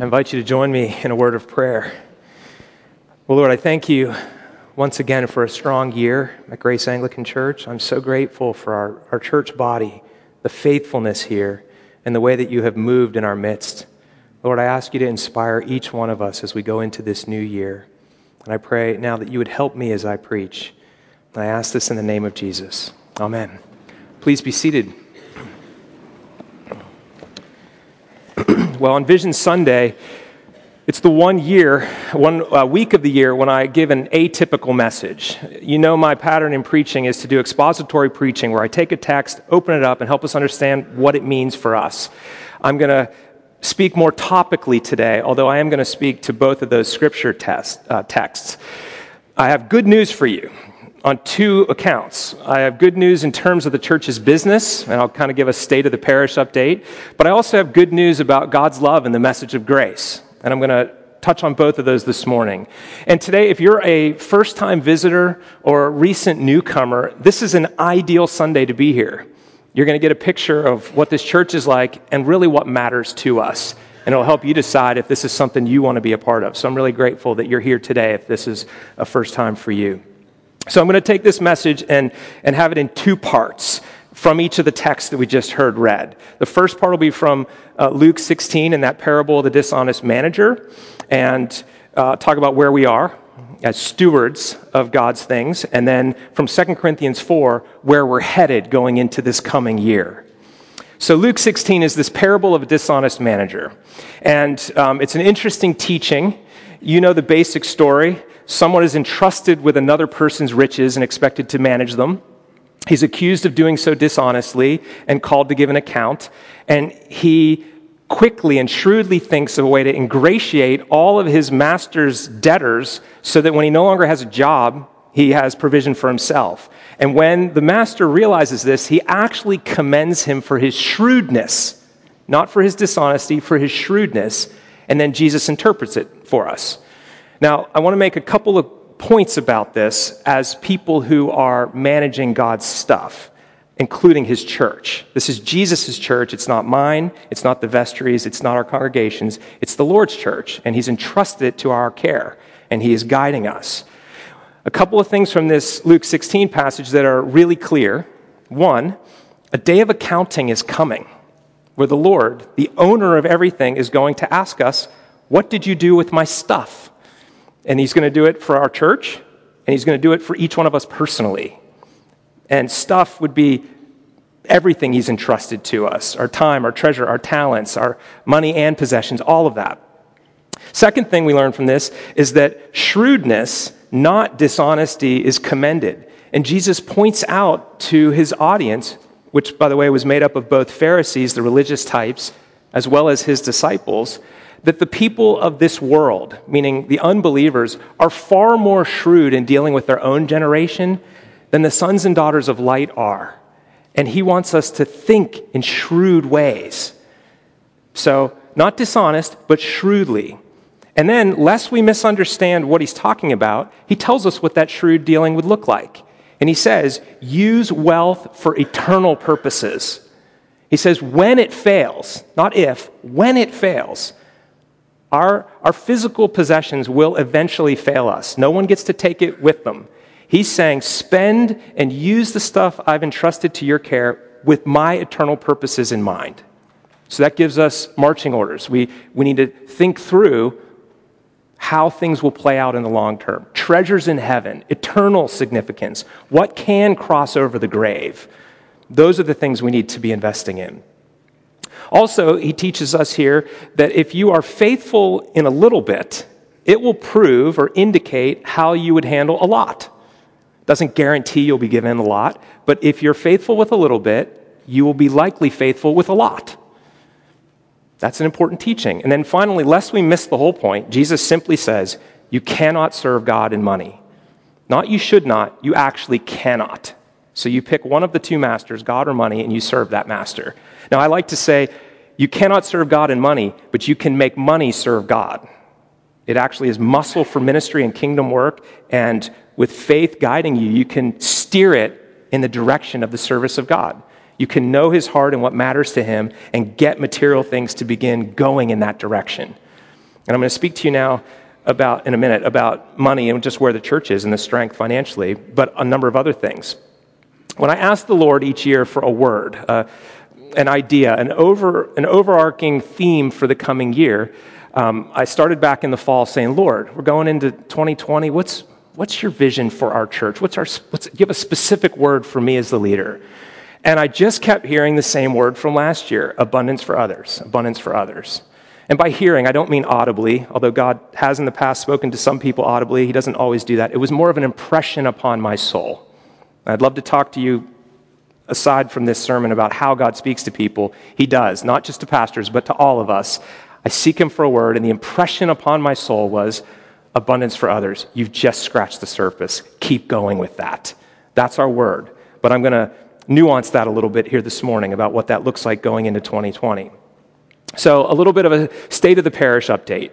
I invite you to join me in a word of prayer. Well, Lord, I thank you once again for a strong year at Grace Anglican Church. I'm so grateful for our, our church body, the faithfulness here, and the way that you have moved in our midst. Lord, I ask you to inspire each one of us as we go into this new year. And I pray now that you would help me as I preach. And I ask this in the name of Jesus. Amen. Please be seated. Well, on Vision Sunday, it's the one year, one uh, week of the year when I give an atypical message. You know, my pattern in preaching is to do expository preaching where I take a text, open it up, and help us understand what it means for us. I'm going to speak more topically today, although I am going to speak to both of those scripture test, uh, texts. I have good news for you on two accounts. I have good news in terms of the church's business, and I'll kind of give a state of the parish update, but I also have good news about God's love and the message of grace. And I'm going to touch on both of those this morning. And today, if you're a first time visitor or a recent newcomer, this is an ideal Sunday to be here. You're going to get a picture of what this church is like and really what matters to us. And it'll help you decide if this is something you want to be a part of. So I'm really grateful that you're here today if this is a first time for you. So I'm going to take this message and, and have it in two parts from each of the texts that we just heard read. The first part will be from uh, Luke 16 in that parable of the dishonest manager and uh, talk about where we are as stewards of God's things. And then from 2 Corinthians 4, where we're headed going into this coming year. So, Luke 16 is this parable of a dishonest manager. And um, it's an interesting teaching. You know the basic story. Someone is entrusted with another person's riches and expected to manage them. He's accused of doing so dishonestly and called to give an account. And he quickly and shrewdly thinks of a way to ingratiate all of his master's debtors so that when he no longer has a job, he has provision for himself. And when the master realizes this, he actually commends him for his shrewdness, not for his dishonesty, for his shrewdness. And then Jesus interprets it for us. Now, I want to make a couple of points about this as people who are managing God's stuff including his church. This is Jesus' church. It's not mine. It's not the vestries. It's not our congregations. It's the Lord's church, and he's entrusted it to our care, and he is guiding us. A couple of things from this Luke 16 passage that are really clear. One, a day of accounting is coming where the Lord, the owner of everything, is going to ask us, What did you do with my stuff? And he's going to do it for our church, and he's going to do it for each one of us personally. And stuff would be everything He's entrusted to us our time, our treasure, our talents, our money and possessions, all of that. Second thing we learn from this is that shrewdness, not dishonesty, is commended. And Jesus points out to his audience, which, by the way, was made up of both Pharisees, the religious types, as well as his disciples, that the people of this world, meaning the unbelievers, are far more shrewd in dealing with their own generation than the sons and daughters of light are. And he wants us to think in shrewd ways. So, not dishonest, but shrewdly. And then, lest we misunderstand what he's talking about, he tells us what that shrewd dealing would look like. And he says, use wealth for eternal purposes. He says, when it fails, not if, when it fails, our, our physical possessions will eventually fail us. No one gets to take it with them. He's saying, spend and use the stuff I've entrusted to your care with my eternal purposes in mind. So that gives us marching orders. We, we need to think through how things will play out in the long term. Treasures in heaven, eternal significance. What can cross over the grave? Those are the things we need to be investing in. Also, he teaches us here that if you are faithful in a little bit, it will prove or indicate how you would handle a lot. Doesn't guarantee you'll be given a lot, but if you're faithful with a little bit, you will be likely faithful with a lot. That's an important teaching. And then finally, lest we miss the whole point, Jesus simply says, You cannot serve God in money. Not you should not, you actually cannot. So you pick one of the two masters, God or money, and you serve that master. Now, I like to say, you cannot serve God in money, but you can make money serve God. It actually is muscle for ministry and kingdom work, and with faith guiding you, you can steer it in the direction of the service of God. You can know his heart and what matters to him and get material things to begin going in that direction. And I'm going to speak to you now about, in a minute, about money and just where the church is and the strength financially, but a number of other things. When I ask the Lord each year for a word, uh, an idea, an, over, an overarching theme for the coming year, um, I started back in the fall saying, Lord, we're going into 2020. What's, what's your vision for our church? What's our, what's, give a specific word for me as the leader. And I just kept hearing the same word from last year abundance for others, abundance for others. And by hearing, I don't mean audibly, although God has in the past spoken to some people audibly. He doesn't always do that. It was more of an impression upon my soul. I'd love to talk to you aside from this sermon about how God speaks to people. He does, not just to pastors, but to all of us. I seek Him for a word, and the impression upon my soul was abundance for others. You've just scratched the surface. Keep going with that. That's our word. But I'm going to nuance that a little bit here this morning about what that looks like going into 2020. So, a little bit of a state of the parish update.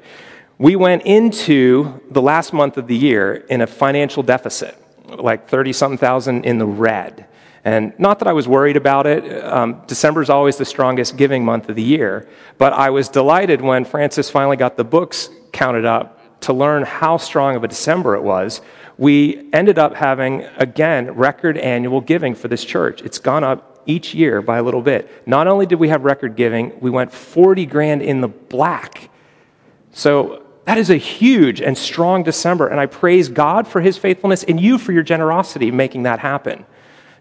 We went into the last month of the year in a financial deficit, like 30 something thousand in the red. And not that I was worried about it. Um, December is always the strongest giving month of the year. But I was delighted when Francis finally got the books counted up to learn how strong of a December it was we ended up having, again, record annual giving for this church. It's gone up each year by a little bit. Not only did we have record giving, we went 40 grand in the black. So that is a huge and strong December, and I praise God for his faithfulness and you for your generosity making that happen.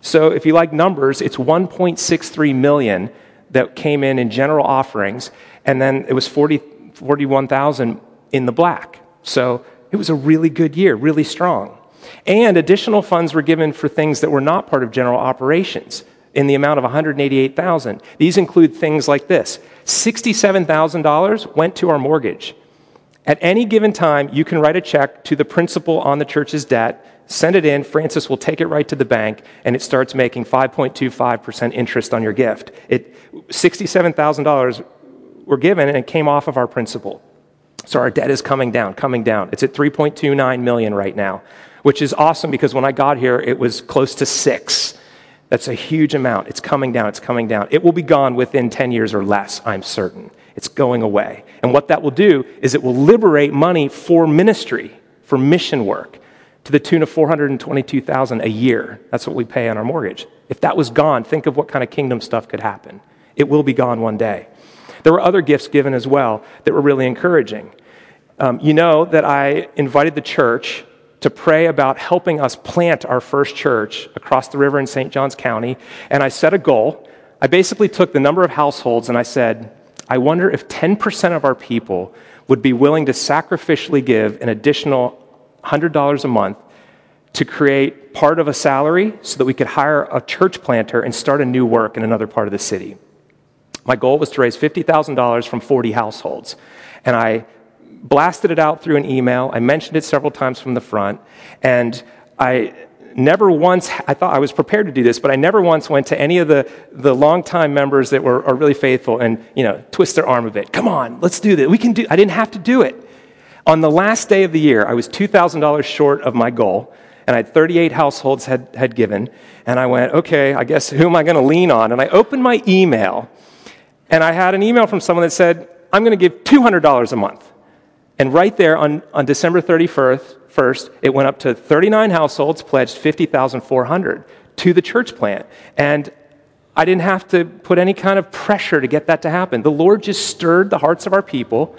So if you like numbers, it's 1.63 million that came in in general offerings, and then it was 40, 41,000 in the black. So it was a really good year, really strong. And additional funds were given for things that were not part of general operations in the amount of 188,000. These include things like this. $67,000 went to our mortgage. At any given time, you can write a check to the principal on the church's debt, send it in, Francis will take it right to the bank, and it starts making 5.25% interest on your gift. It, $67,000 were given, and it came off of our principal. So our debt is coming down, coming down. It's at 3.29 million right now, which is awesome because when I got here, it was close to six. That's a huge amount. It's coming down, it's coming down. It will be gone within 10 years or less, I'm certain. It's going away. And what that will do is it will liberate money for ministry, for mission work, to the tune of 422,000 a year. That's what we pay on our mortgage. If that was gone, think of what kind of kingdom stuff could happen. It will be gone one day. There were other gifts given as well that were really encouraging. Um, you know that I invited the church to pray about helping us plant our first church across the river in St. Johns County, and I set a goal. I basically took the number of households and I said, I wonder if 10% of our people would be willing to sacrificially give an additional $100 a month to create part of a salary so that we could hire a church planter and start a new work in another part of the city. My goal was to raise $50,000 from 40 households. And I blasted it out through an email. I mentioned it several times from the front. And I never once, I thought I was prepared to do this, but I never once went to any of the, the longtime members that were are really faithful and, you know, twist their arm a bit. Come on, let's do this. We can do, I didn't have to do it. On the last day of the year, I was $2,000 short of my goal and I had 38 households had, had given. And I went, okay, I guess who am I going to lean on? And I opened my email and I had an email from someone that said, I'm going to give $200 a month. And right there on, on December 31st, first, it went up to 39 households, pledged 50,400 to the church plant. And I didn't have to put any kind of pressure to get that to happen. The Lord just stirred the hearts of our people,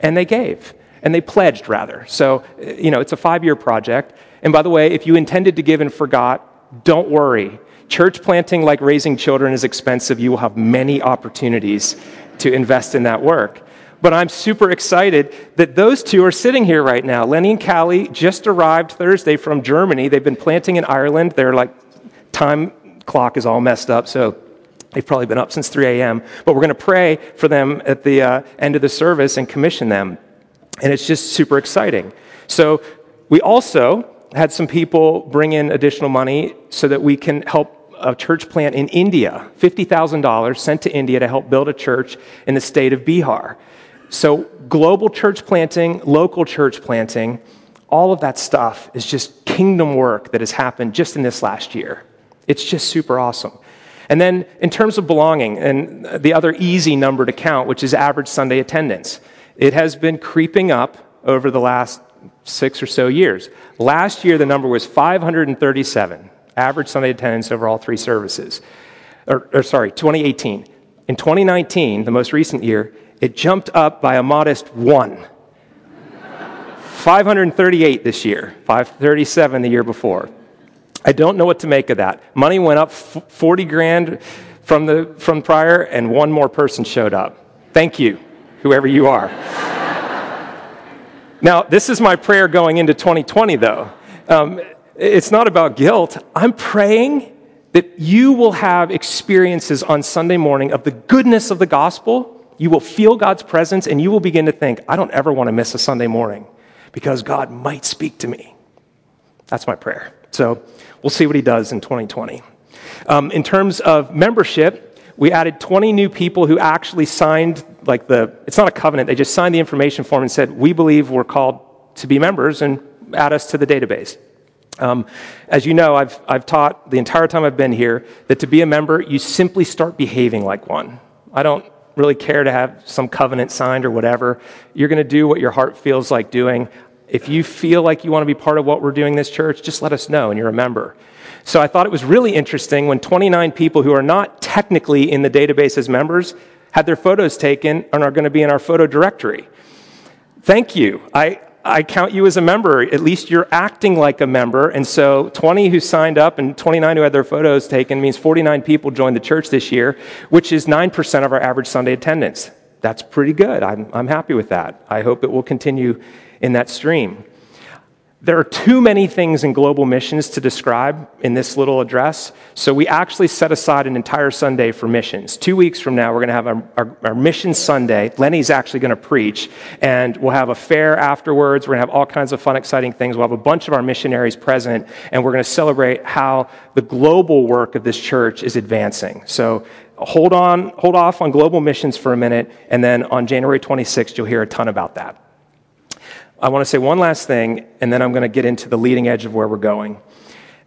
and they gave. And they pledged, rather. So, eh, you know, it's a five year project. And by the way, if you intended to give and forgot, don't worry. Church planting, like raising children, is expensive. You will have many opportunities to invest in that work. But I'm super excited that those two are sitting here right now. Lenny and Callie just arrived Thursday from Germany. They've been planting in Ireland. Their like time clock is all messed up, so they've probably been up since 3 a.m. But we're going to pray for them at the uh, end of the service and commission them. And it's just super exciting. So we also had some people bring in additional money so that we can help a church plant in India, $50,000 sent to India to help build a church in the state of Bihar. So, global church planting, local church planting, all of that stuff is just kingdom work that has happened just in this last year. It's just super awesome. And then, in terms of belonging, and the other easy number to count, which is average Sunday attendance, It has been creeping up over the last six or so years. Last year, the number was 537, average Sunday attendance over all three services. Or, or sorry, 2018. In 2019, the most recent year, it jumped up by a modest one. 538 this year, 537 the year before. I don't know what to make of that. Money went up 40 grand from the from prior and one more person showed up. Thank you, whoever you are. now, this is my prayer going into 2020 though. Um, it's not about guilt. I'm praying that you will have experiences on Sunday morning of the goodness of the gospel. You will feel God's presence and you will begin to think, I don't ever want to miss a Sunday morning because God might speak to me. That's my prayer. So we'll see what he does in 2020. Um, in terms of membership, we added 20 new people who actually signed, like the, it's not a covenant, they just signed the information form and said, We believe we're called to be members and add us to the database. Um, as you know, I've, I've taught the entire time I've been here that to be a member, you simply start behaving like one. I don't really care to have some covenant signed or whatever. You're going to do what your heart feels like doing. If you feel like you want to be part of what we're doing this church, just let us know and you're a member. So I thought it was really interesting when 29 people who are not technically in the database as members had their photos taken and are going to be in our photo directory. Thank you. I, I count you as a member. At least you're acting like a member. And so 20 who signed up and 29 who had their photos taken means 49 people joined the church this year, which is 9% of our average Sunday attendance. That's pretty good. I'm, I'm happy with that. I hope it will continue in that stream. There are too many things in global missions to describe in this little address, so we actually set aside an entire Sunday for missions. Two weeks from now, we're going to have our, our, our Mission Sunday. Lenny's actually going to preach, and we'll have a fair afterwards. We're going to have all kinds of fun, exciting things. We'll have a bunch of our missionaries present, and we're going to celebrate how the global work of this church is advancing. So hold on, hold off on global missions for a minute, and then on January 26th, you'll hear a ton about that. I want to say one last thing, and then I'm going to get into the leading edge of where we're going.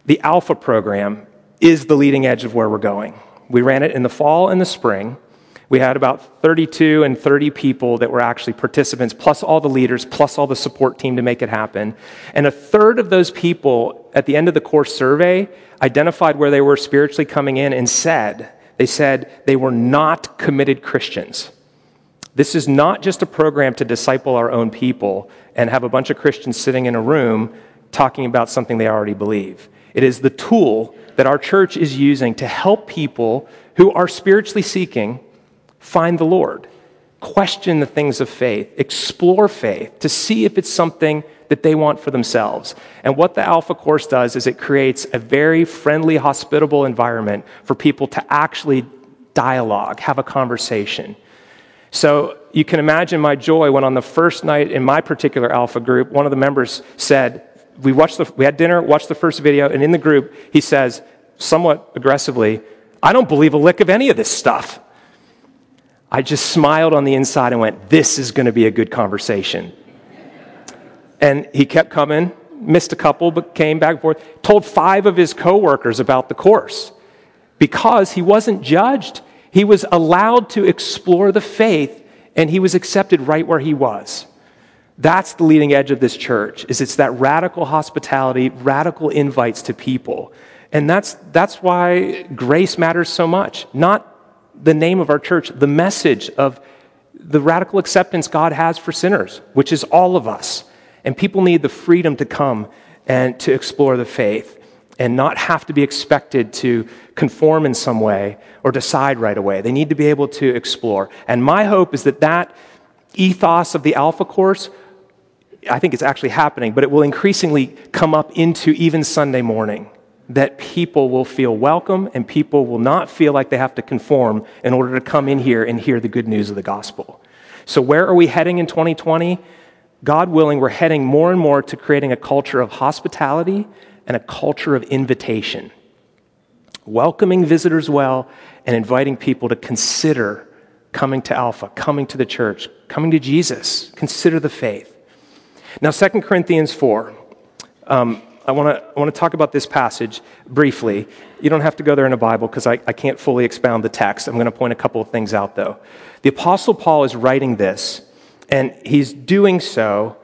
The Alpha program is the leading edge of where we're going. We ran it in the fall and the spring. We had about 32 and 30 people that were actually participants, plus all the leaders, plus all the support team to make it happen. And a third of those people at the end of the course survey identified where they were spiritually coming in and said, they said they were not committed Christians. This is not just a program to disciple our own people and have a bunch of Christians sitting in a room talking about something they already believe. It is the tool that our church is using to help people who are spiritually seeking find the Lord, question the things of faith, explore faith to see if it's something that they want for themselves. And what the Alpha course does is it creates a very friendly, hospitable environment for people to actually dialogue, have a conversation. So you can imagine my joy when on the first night in my particular alpha group, one of the members said, we, watched the, we had dinner, watched the first video, and in the group, he says, somewhat aggressively, I don't believe a lick of any of this stuff. I just smiled on the inside and went, This is going to be a good conversation. And he kept coming, missed a couple, but came back and forth, told five of his coworkers about the course because he wasn't judged. He was allowed to explore the faith and he was accepted right where he was. That's the leading edge of this church is it's that radical hospitality, radical invites to people. And that's that's why grace matters so much. Not the name of our church, the message of the radical acceptance God has for sinners, which is all of us. And people need the freedom to come and to explore the faith and not have to be expected to conform in some way or decide right away. They need to be able to explore. And my hope is that that ethos of the Alpha course, I think it's actually happening, but it will increasingly come up into even Sunday morning. That people will feel welcome and people will not feel like they have to conform in order to come in here and hear the good news of the gospel. So, where are we heading in 2020? God willing, we're heading more and more to creating a culture of hospitality and a culture of invitation, welcoming visitors well and inviting people to consider coming to Alpha, coming to the church, coming to Jesus. Consider the faith. Now, 2 Corinthians 4. Um, I want to I want to talk about this passage briefly. You don't have to go there in a Bible because I, I can't fully expound the text. I'm going to point a couple of things out, though. The Apostle Paul is writing this And he's doing so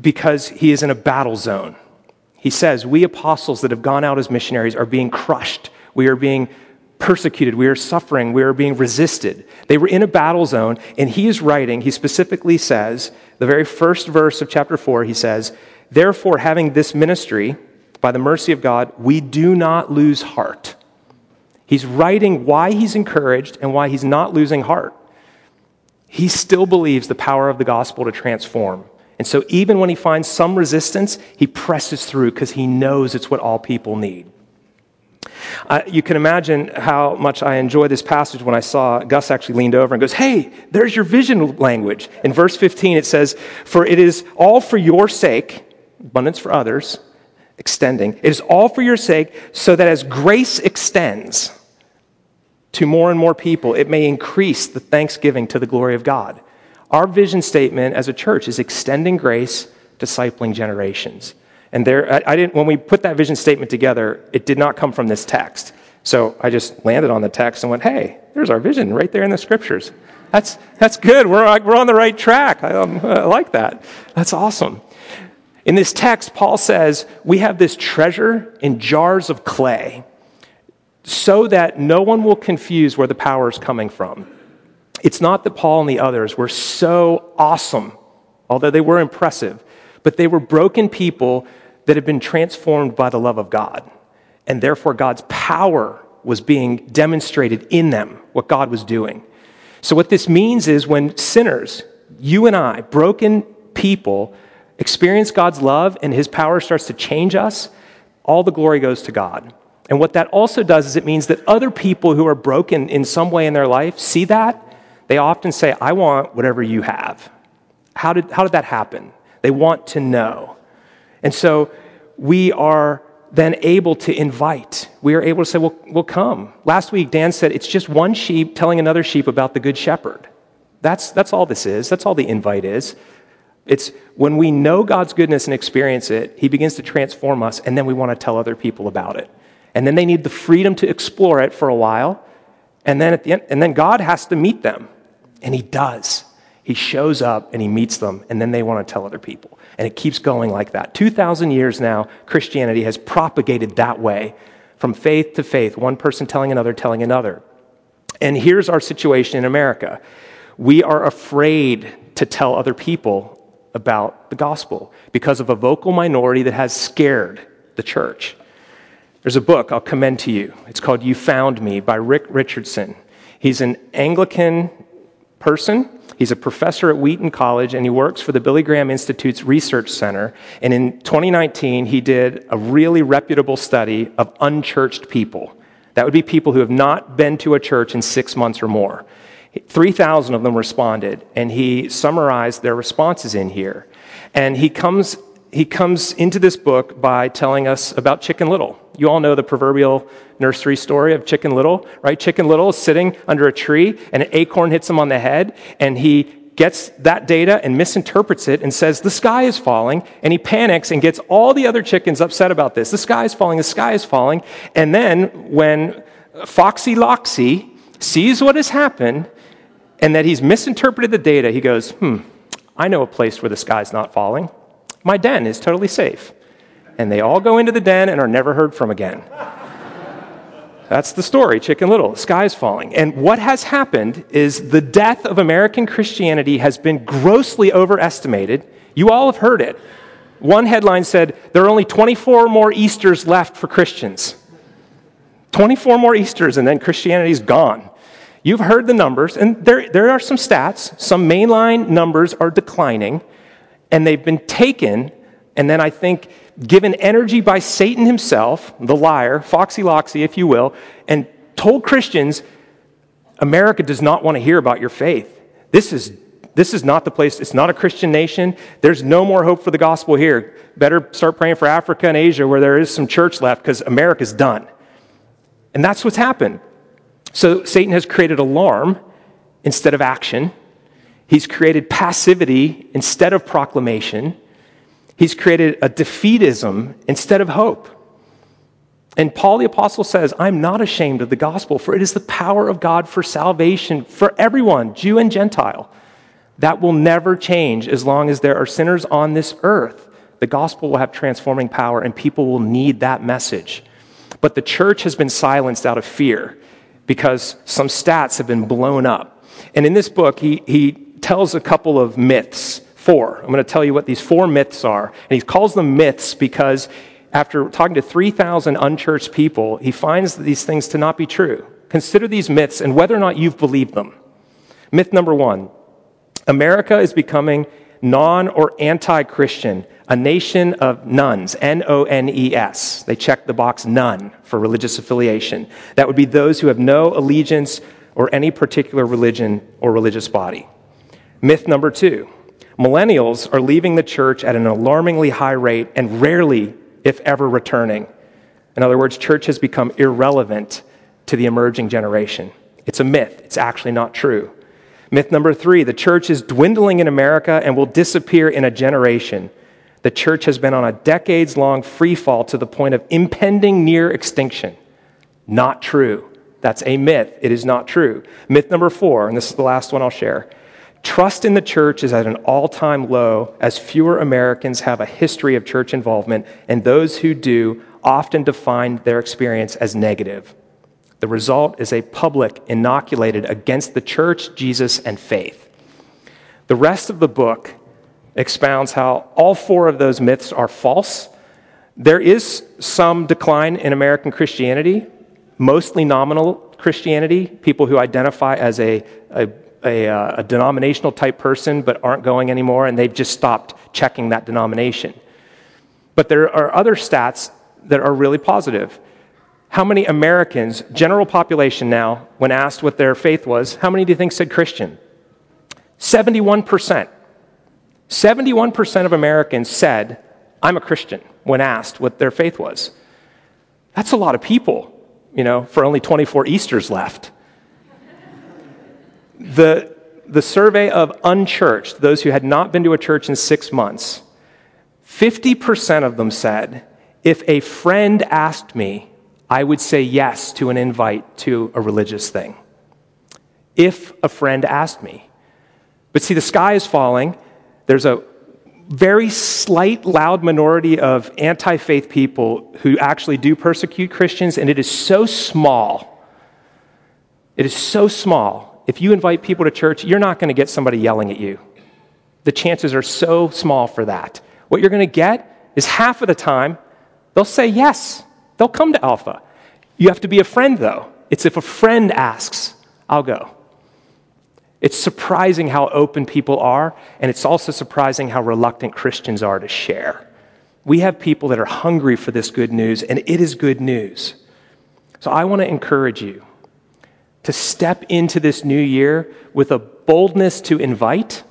because he is in a battle zone. He says, We apostles that have gone out as missionaries are being crushed. We are being persecuted. We are suffering. We are being resisted. They were in a battle zone, and he is writing, he specifically says, the very first verse of chapter 4, he says, Therefore, having this ministry, by the mercy of God, we do not lose heart. He's writing why he's encouraged and why he's not losing heart. He still believes the power of the gospel to transform. And so, even when he finds some resistance, he presses through because he knows it's what all people need. Uh, you can imagine how much I enjoy this passage when I saw Gus actually leaned over and goes, Hey, there's your vision language. In verse 15, it says, For it is all for your sake, abundance for others, extending. It is all for your sake, so that as grace extends to more and more people, it may increase the thanksgiving to the glory of God. Our vision statement as a church is extending grace, discipling generations. And there, I, I didn't, when we put that vision statement together, it did not come from this text. So I just landed on the text and went, hey, there's our vision right there in the scriptures. That's, that's good. We're, we're on the right track. I, um, I like that. That's awesome. In this text, Paul says, We have this treasure in jars of clay so that no one will confuse where the power is coming from. It's not that Paul and the others were so awesome, although they were impressive, but they were broken people that had been transformed by the love of God. And therefore, God's power was being demonstrated in them, what God was doing. So, what this means is when sinners, you and I, broken people, experience God's love and his power starts to change us, all the glory goes to God. And what that also does is it means that other people who are broken in some way in their life see that. They often say, I want whatever you have. How did, how did that happen? They want to know. And so we are then able to invite. We are able to say, well, we'll come. Last week, Dan said it's just one sheep telling another sheep about the good shepherd. That's, that's all this is. That's all the invite is. It's when we know God's goodness and experience it, He begins to transform us, and then we want to tell other people about it. And then they need the freedom to explore it for a while, and then at the end, and then God has to meet them, and He does. He shows up and He meets them, and then they want to tell other people. And it keeps going like that. 2,000 years now, Christianity has propagated that way from faith to faith, one person telling another, telling another. And here's our situation in America we are afraid to tell other people about the gospel because of a vocal minority that has scared the church. There's a book I'll commend to you. It's called You Found Me by Rick Richardson. He's an Anglican person He's a professor at Wheaton College and he works for the Billy Graham Institute's Research Center. And in 2019, he did a really reputable study of unchurched people. That would be people who have not been to a church in six months or more. 3,000 of them responded, and he summarized their responses in here. And he comes, he comes into this book by telling us about Chicken Little. You all know the proverbial nursery story of Chicken Little, right? Chicken Little is sitting under a tree and an acorn hits him on the head and he gets that data and misinterprets it and says, The sky is falling. And he panics and gets all the other chickens upset about this. The sky is falling, the sky is falling. And then when Foxy Loxy sees what has happened and that he's misinterpreted the data, he goes, Hmm, I know a place where the sky's not falling. My den is totally safe and they all go into the den and are never heard from again. That's the story, Chicken Little. Sky's falling. And what has happened is the death of American Christianity has been grossly overestimated. You all have heard it. One headline said, There are only 24 more Easters left for Christians. 24 more Easters, and then Christianity's gone. You've heard the numbers, and there, there are some stats. Some mainline numbers are declining, and they've been taken, and then I think given energy by Satan himself, the liar, Foxy Loxy, if you will, and told Christians, America does not want to hear about your faith. This is, this is not the place, it's not a Christian nation. There's no more hope for the gospel here. Better start praying for Africa and Asia where there is some church left because America's done. And that's what's happened. So Satan has created alarm instead of action. He's created passivity instead of proclamation. He's created a defeatism instead of hope. And Paul the Apostle says, I'm not ashamed of the gospel, for it is the power of God for salvation for everyone, Jew and Gentile. That will never change as long as there are sinners on this earth. The gospel will have transforming power, and people will need that message. But the church has been silenced out of fear because some stats have been blown up. And in this book, he, he tells a couple of myths. Four. I'm going to tell you what these four myths are. And he calls them myths because after talking to 3,000 unchurched people, he finds these things to not be true. Consider these myths and whether or not you've believed them. Myth number one America is becoming non or anti Christian, a nation of nones, N O N E S. They check the box none for religious affiliation. That would be those who have no allegiance or any particular religion or religious body. Myth number two millennials are leaving the church at an alarmingly high rate and rarely, if ever, returning. In other words, church has become irrelevant to the emerging generation. It's a myth, it's actually not true. Myth number three the church is dwindling in America and will disappear in a generation. The church has been on a decades long free fall to the point of impending near extinction. Not true. That's a myth. It is not true. Myth number four, and this is the last one I'll share. Trust in the church is at an all time low as fewer Americans have a history of church involvement, and those who do often define their experience as negative. The result is a public inoculated against the church, Jesus, and faith. The rest of the book expounds how all four of those myths are false. There is some decline in American Christianity, mostly nominal Christianity, people who identify as a, a, a, uh, a denominational type person but aren't going anymore, and they've just stopped checking that denomination. But there are other stats that are really positive how many Americans, general population now, when asked what their faith was, how many do you think said Christian? 71%. 71% of Americans said, I'm a Christian, when asked what their faith was. That's a lot of people, you know, for only 24 Easters left. The, the survey of unchurched, those who had not been to a church in six months, 50% of them said, if a friend asked me, I would say yes to an invite to a religious thing if a friend asked me. But see, the sky is falling. There's a very slight, loud minority of anti faith people who actually do persecute Christians, and it is so small. It is so small. If you invite people to church, you're not going to get somebody yelling at you. The chances are so small for that. What you're going to get is half of the time, they'll say yes. They'll come to Alpha. You have to be a friend, though. It's if a friend asks, I'll go. It's surprising how open people are, and it's also surprising how reluctant Christians are to share. We have people that are hungry for this good news, and it is good news. So I want to encourage you to step into this new year with a boldness to invite,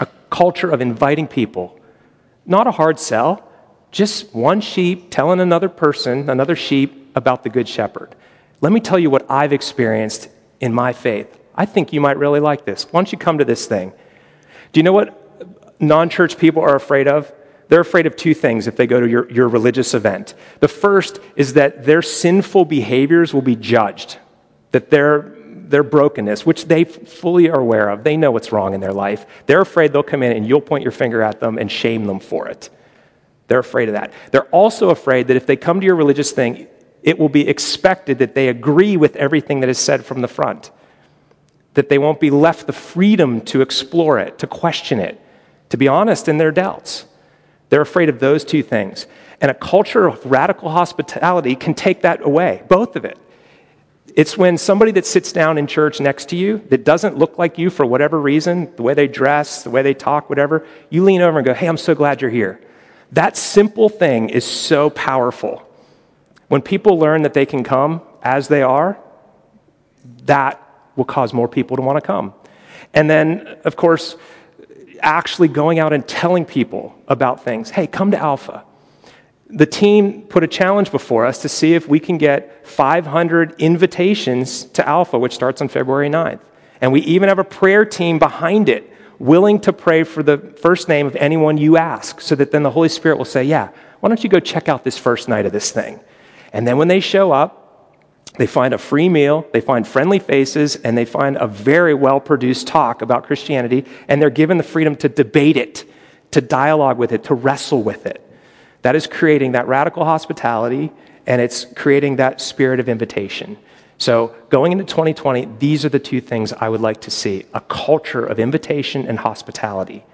a culture of inviting people, not a hard sell, just one sheep telling another person, another sheep, about the Good Shepherd. Let me tell you what I've experienced in my faith. I think you might really like this. Why don't you come to this thing? Do you know what non church people are afraid of? They're afraid of two things if they go to your, your religious event. The first is that their sinful behaviors will be judged, that their, their brokenness, which they fully are aware of, they know what's wrong in their life. They're afraid they'll come in and you'll point your finger at them and shame them for it. They're afraid of that. They're also afraid that if they come to your religious thing, it will be expected that they agree with everything that is said from the front, that they won't be left the freedom to explore it, to question it, to be honest in their doubts. They're afraid of those two things. And a culture of radical hospitality can take that away, both of it. It's when somebody that sits down in church next to you that doesn't look like you for whatever reason, the way they dress, the way they talk, whatever, you lean over and go, Hey, I'm so glad you're here. That simple thing is so powerful. When people learn that they can come as they are, that will cause more people to want to come. And then, of course, actually going out and telling people about things. Hey, come to Alpha. The team put a challenge before us to see if we can get 500 invitations to Alpha, which starts on February 9th. And we even have a prayer team behind it willing to pray for the first name of anyone you ask, so that then the Holy Spirit will say, Yeah, why don't you go check out this first night of this thing? And then when they show up, They find a free meal, they find friendly faces, and they find a very well produced talk about Christianity, and they're given the freedom to debate it, to dialogue with it, to wrestle with it. That is creating that radical hospitality, and it's creating that spirit of invitation. So, going into 2020, these are the two things I would like to see a culture of invitation and hospitality.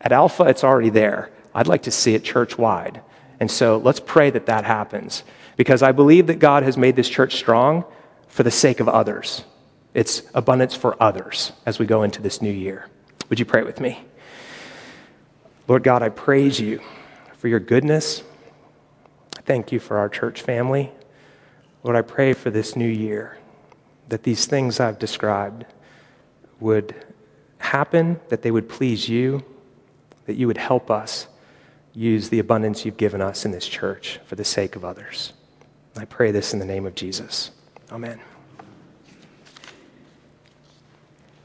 At Alpha, it's already there. I'd like to see it church wide. And so, let's pray that that happens because I believe that God has made this church strong for the sake of others. It's abundance for others as we go into this new year. Would you pray with me? Lord God, I praise you for your goodness. Thank you for our church family. Lord, I pray for this new year that these things I've described would happen, that they would please you, that you would help us use the abundance you've given us in this church for the sake of others. I pray this in the name of Jesus. Amen.